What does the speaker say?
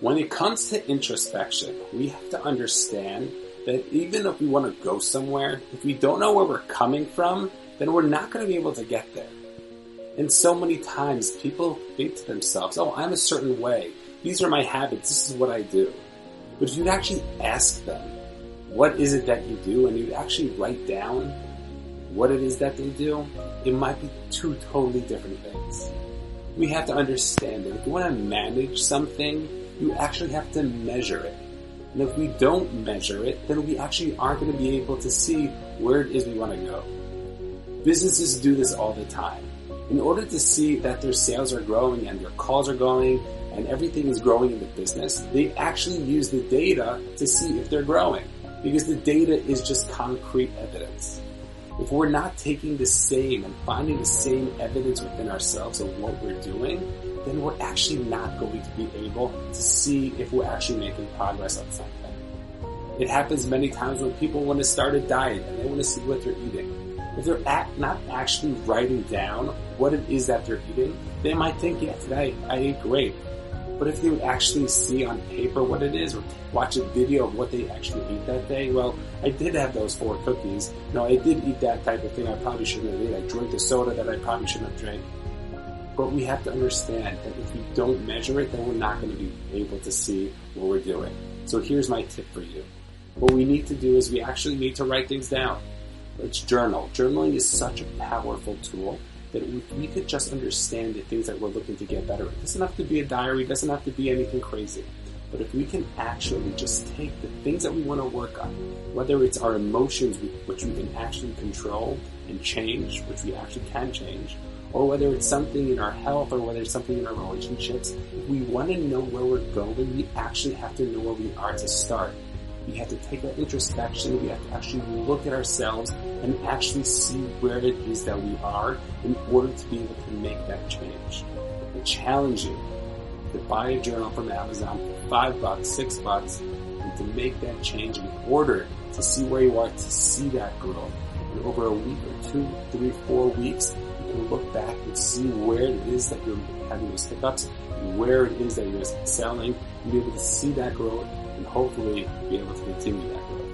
When it comes to introspection, we have to understand that even if we want to go somewhere, if we don't know where we're coming from, then we're not going to be able to get there. And so many times people think to themselves, oh, I'm a certain way. These are my habits. This is what I do. But if you'd actually ask them, what is it that you do? And you'd actually write down what it is that they do, it might be two totally different things. We have to understand that if you want to manage something, you actually have to measure it. And if we don't measure it, then we actually aren't going to be able to see where it is we want to go. Businesses do this all the time. In order to see that their sales are growing and their calls are going and everything is growing in the business, they actually use the data to see if they're growing because the data is just concrete evidence. If we're not taking the same and finding the same evidence within ourselves of what we're doing, then we're actually not going to be able to see if we're actually making progress on something. It happens many times when people want to start a diet and they want to see what they're eating. If they're not actually writing down what it is that they're eating, they might think, yeah, today I ate great. But if they would actually see on paper what it is or watch a video of what they actually ate that day, well, I did have those four cookies. No, I did eat that type of thing I probably shouldn't have eaten. I drank the soda that I probably shouldn't have drank. But we have to understand that if we don't measure it, then we're not going to be able to see what we're doing. So here's my tip for you. What we need to do is we actually need to write things down. Let's journal. Journaling is such a powerful tool that we could just understand the things that we're looking to get better at. It doesn't have to be a diary, it doesn't have to be anything crazy. But if we can actually just take the things that we want to work on, whether it's our emotions, which we can actually control and change, which we actually can change, or whether it's something in our health or whether it's something in our relationships, we want to know where we're going, we actually have to know where we are to start. We have to take that introspection, we have to actually look at ourselves and actually see where it is that we are in order to be able to make that change. I challenge you to buy a journal from Amazon for five bucks, six bucks, and to make that change in order to see where you are, to see that growth. And over a week or two, three, four weeks, look back and see where it is that you're having those hiccups where it is that you're selling and be able to see that growth and hopefully be able to continue that growth.